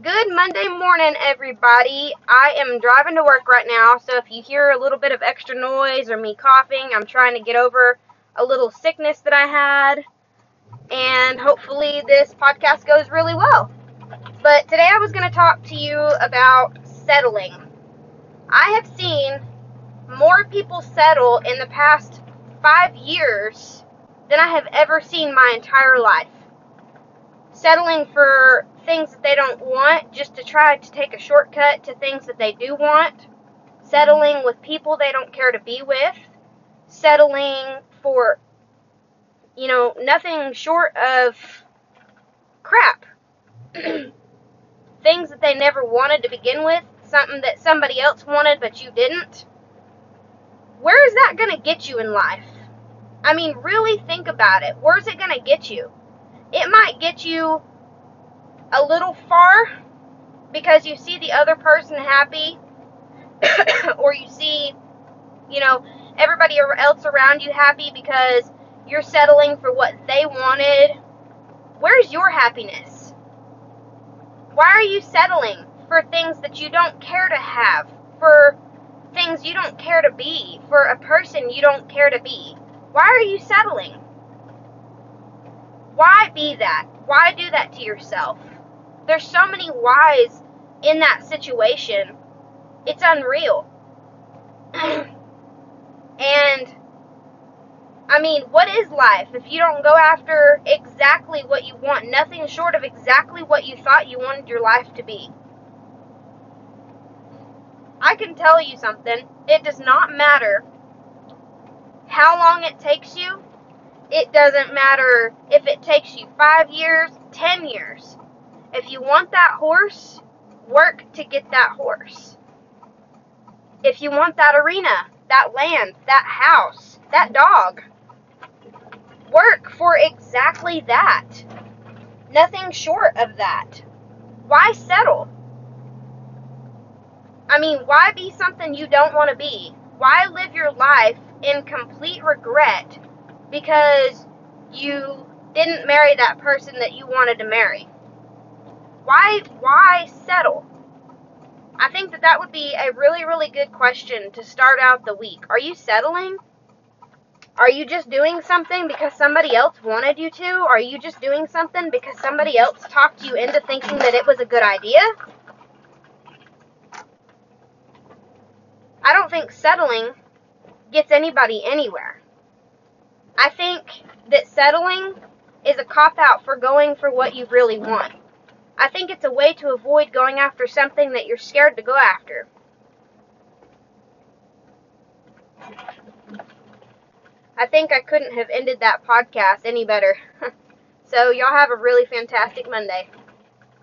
Good Monday morning, everybody. I am driving to work right now, so if you hear a little bit of extra noise or me coughing, I'm trying to get over a little sickness that I had, and hopefully this podcast goes really well. But today I was going to talk to you about settling. I have seen more people settle in the past five years than I have ever seen my entire life. Settling for things that they don't want just to try to take a shortcut to things that they do want. Settling with people they don't care to be with. Settling for, you know, nothing short of crap. things that they never wanted to begin with. Something that somebody else wanted but you didn't. Where is that going to get you in life? I mean, really think about it. Where's it going to get you? It might get you a little far because you see the other person happy or you see, you know, everybody else around you happy because you're settling for what they wanted. Where's your happiness? Why are you settling for things that you don't care to have? For things you don't care to be? For a person you don't care to be? Why are you settling? Why be that? Why do that to yourself? There's so many whys in that situation. It's unreal. and I mean, what is life if you don't go after exactly what you want, nothing short of exactly what you thought you wanted your life to be? I can tell you something. It does not matter how long it takes you. It doesn't matter if it takes you five years, ten years. If you want that horse, work to get that horse. If you want that arena, that land, that house, that dog, work for exactly that. Nothing short of that. Why settle? I mean, why be something you don't want to be? Why live your life in complete regret because you didn't marry that person that you wanted to marry? why why settle? I think that that would be a really really good question to start out the week. Are you settling? Are you just doing something because somebody else wanted you to? Are you just doing something because somebody else talked you into thinking that it was a good idea? I don't think settling gets anybody anywhere. I think that settling is a cop out for going for what you really want. I think it's a way to avoid going after something that you're scared to go after. I think I couldn't have ended that podcast any better. so, y'all have a really fantastic Monday.